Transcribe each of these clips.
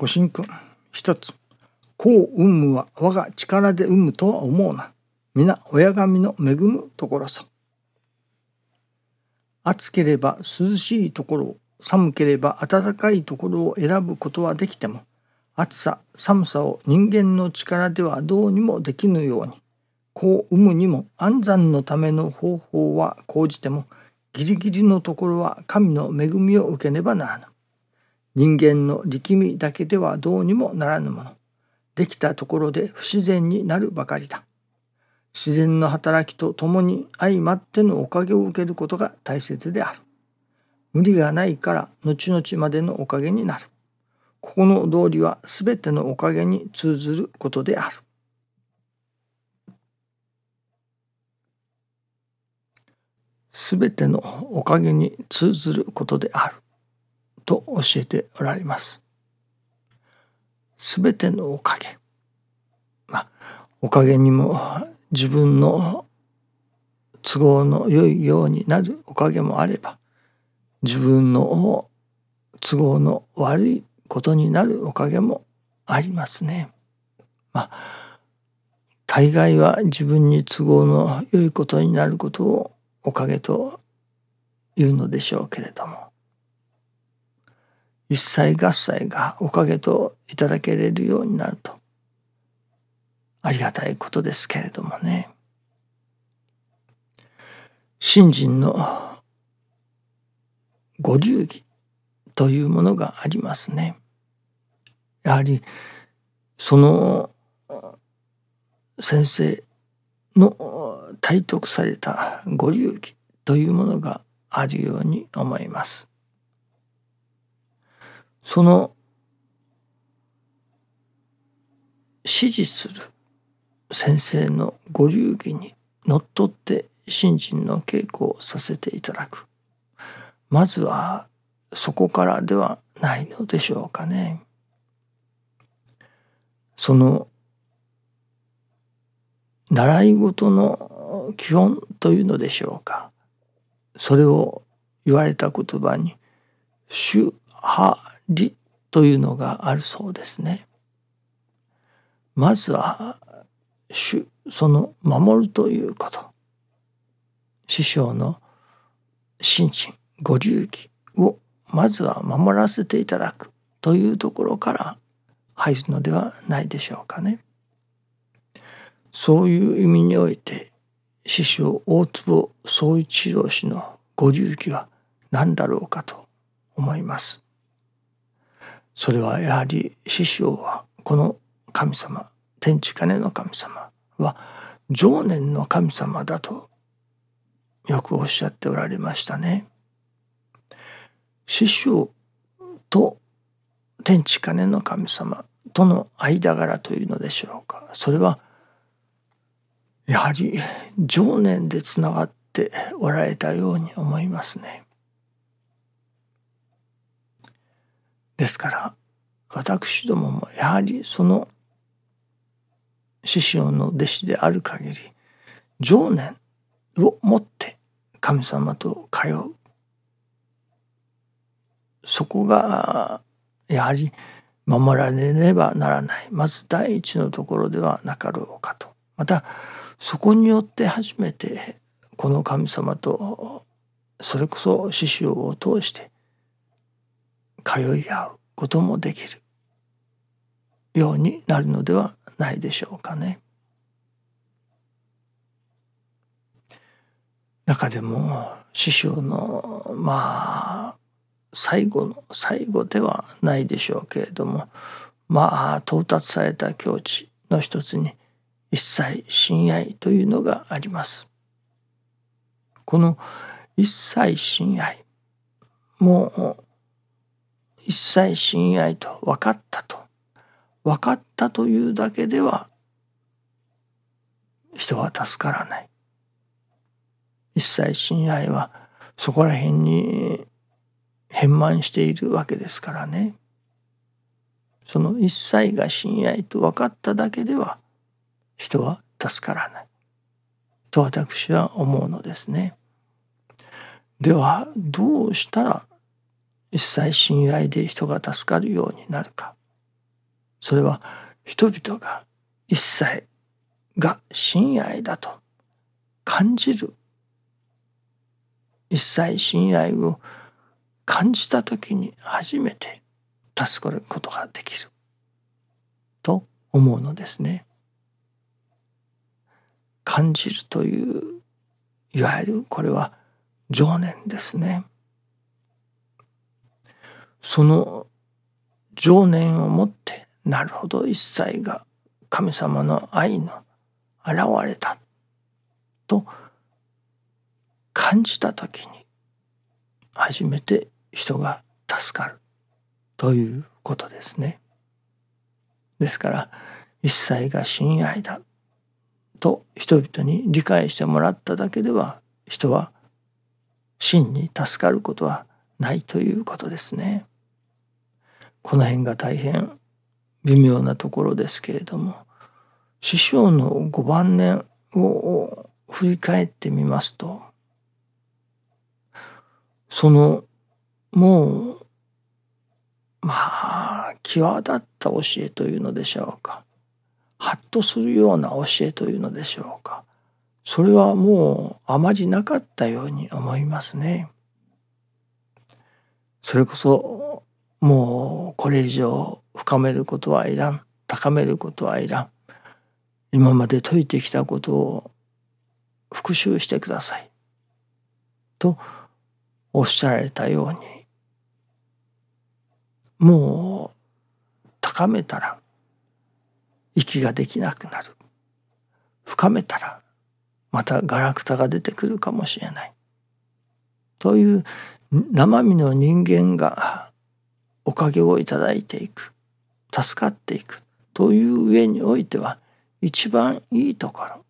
ご神君一つこう産むは我が力で産むとは思うな皆親神の恵むところさ暑ければ涼しいところを寒ければ暖かいところを選ぶことはできても暑さ寒さを人間の力ではどうにもできぬようにこう産むにも安産のための方法は講じてもギリギリのところは神の恵みを受けねばならぬ。人間の力みだけではどうにもならぬもの。できたところで不自然になるばかりだ。自然の働きと共に相まってのおかげを受けることが大切である。無理がないから後々までのおかげになる。ここの道理はすべてのおかげに通ずることである。すべてのおかげに通ずることであると教えておられます。すべてのおかげ。まあ、おかげにも自分の都合の良いようになるおかげもあれば、自分の都合の悪いことになるおかげもありますね。まあ、大概は自分に都合の良いことになることをおかげというのでしょうけれども一切合切がおかげといただけれるようになるとありがたいことですけれどもね信心の五十義というものがありますね。やはりその先生の体得されたご流儀というものがあるように思います。その指示する先生のご流儀にのっとって信心の稽古をさせていただくまずはそこからではないのでしょうかね。その習い事の基本というのでしょうかそれを言われた言葉に「主はり」というのがあるそうですね。まずは主その守るということ師匠の心身ご流儀をまずは守らせていただくというところから入るのではないでしょうかね。そういう意味において師匠大坪宗一郎氏のご流儀は何だろうかと思います。それはやはり師匠はこの神様天地金の神様は常年の神様だとよくおっしゃっておられましたね。師匠と天地金の神様との間柄というのでしょうかそれはやはり情念でつながっておられたように思いますね。ですから私どももやはりその師匠の弟子である限り情念を持って神様と通う。そこがやはり守られねばならない。まず第一のところではなかろうかと。またそこによって初めてこの神様とそれこそ師匠を通して通い合う。こともできるようになるのではないでしょうかね。中でも師匠のまあ最後の最後ではないでしょうけれどもまあ到達された境地の一つに一切親愛というのがあります。この一切親愛もう一切親愛と分かったと分かったというだけでは人は助からない。一切親愛はそこら辺に変満しているわけですからね。その一切が親愛と分かっただけでは人は助からないと私は思うのですね。ではどうしたら一切親愛で人が助かるようになるかそれは人々が一切が親愛だと感じる一切親愛を感じた時に初めて助かることができると思うのですね。感じるといういわゆるこれは情念ですね。その情念を持ってなるほど一切が神様の愛の現れたと感じた時に初めて人が助かるということですね。ですから一切が親愛だと人々に理解してもらっただけでは人は真に助かることはないということですね。この辺が大変微妙なところですけれども師匠のご晩年を振り返ってみますとそのもうまあ際立った教えというのでしょうかハッとするような教えというのでしょうかそれはもうあまりなかったように思いますね。それこそもうこれ以上深めることはいらん。高めることはいらん。今まで説いてきたことを復習してください。とおっしゃられたようにもう高めたら息ができなくなる。深めたらまたガラクタが出てくるかもしれない。という生身の人間がおかげをいただいていく助かっていくという上においては一番いいところ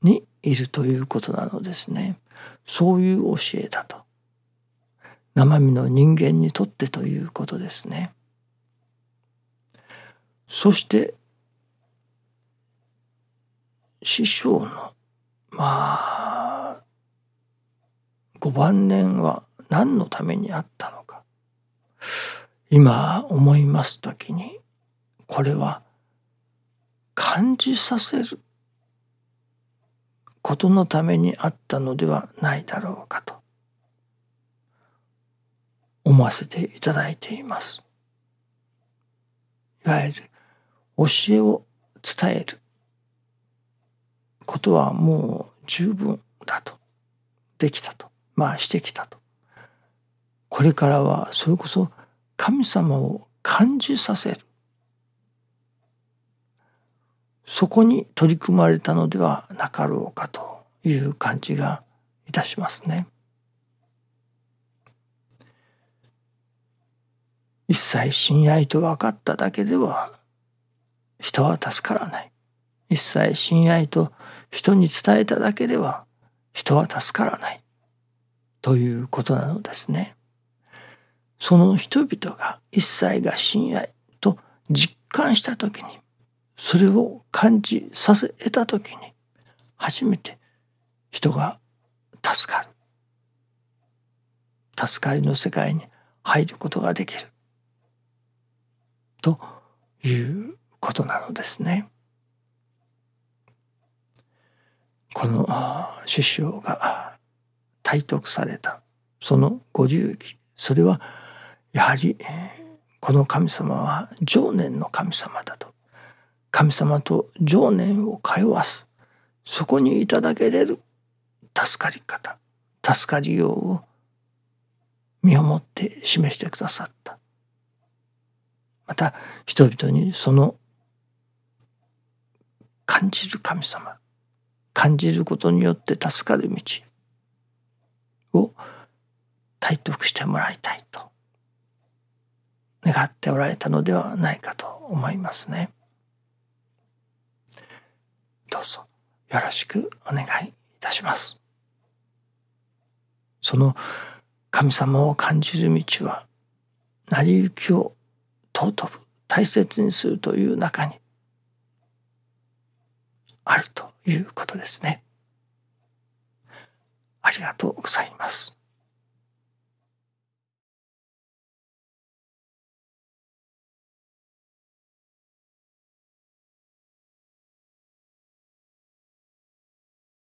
にいるということなのですね。そういう教えだと。生身の人間にとってということですね。そして師匠のまあご晩年は何のためにあったのか。今思います時にこれは感じさせることのためにあったのではないだろうかと思わせていただいています。いわゆる教えを伝えることはもう十分だと。できたと。まあしてきたと。これからはそれこそ神様を感じさせるそこに取り組まれたのではなかろうかという感じがいたしますね。一切親愛と分かっただけでは人は助からない。一切親愛と人に伝えただけでは人は助からない。ということなのですね。その人々が一切が親愛と実感した時にそれを感じさせた時に初めて人が助かる助かりの世界に入ることができるということなのですね。この師匠が体得されたその五十儀それはやはりこの神様は常念の神様だと。神様と常念を通わす。そこにいただけれる。助かり方。助かりようを身をもって示してくださった。また人々にその感じる神様。感じることによって助かる道を体得してもらいたいと。願っておられたのではないかと思いますね。どうぞよろしくお願いいたします。その神様を感じる道は成り行きを尊ぶ大切にするという中にあるということですね。ありがとうございます。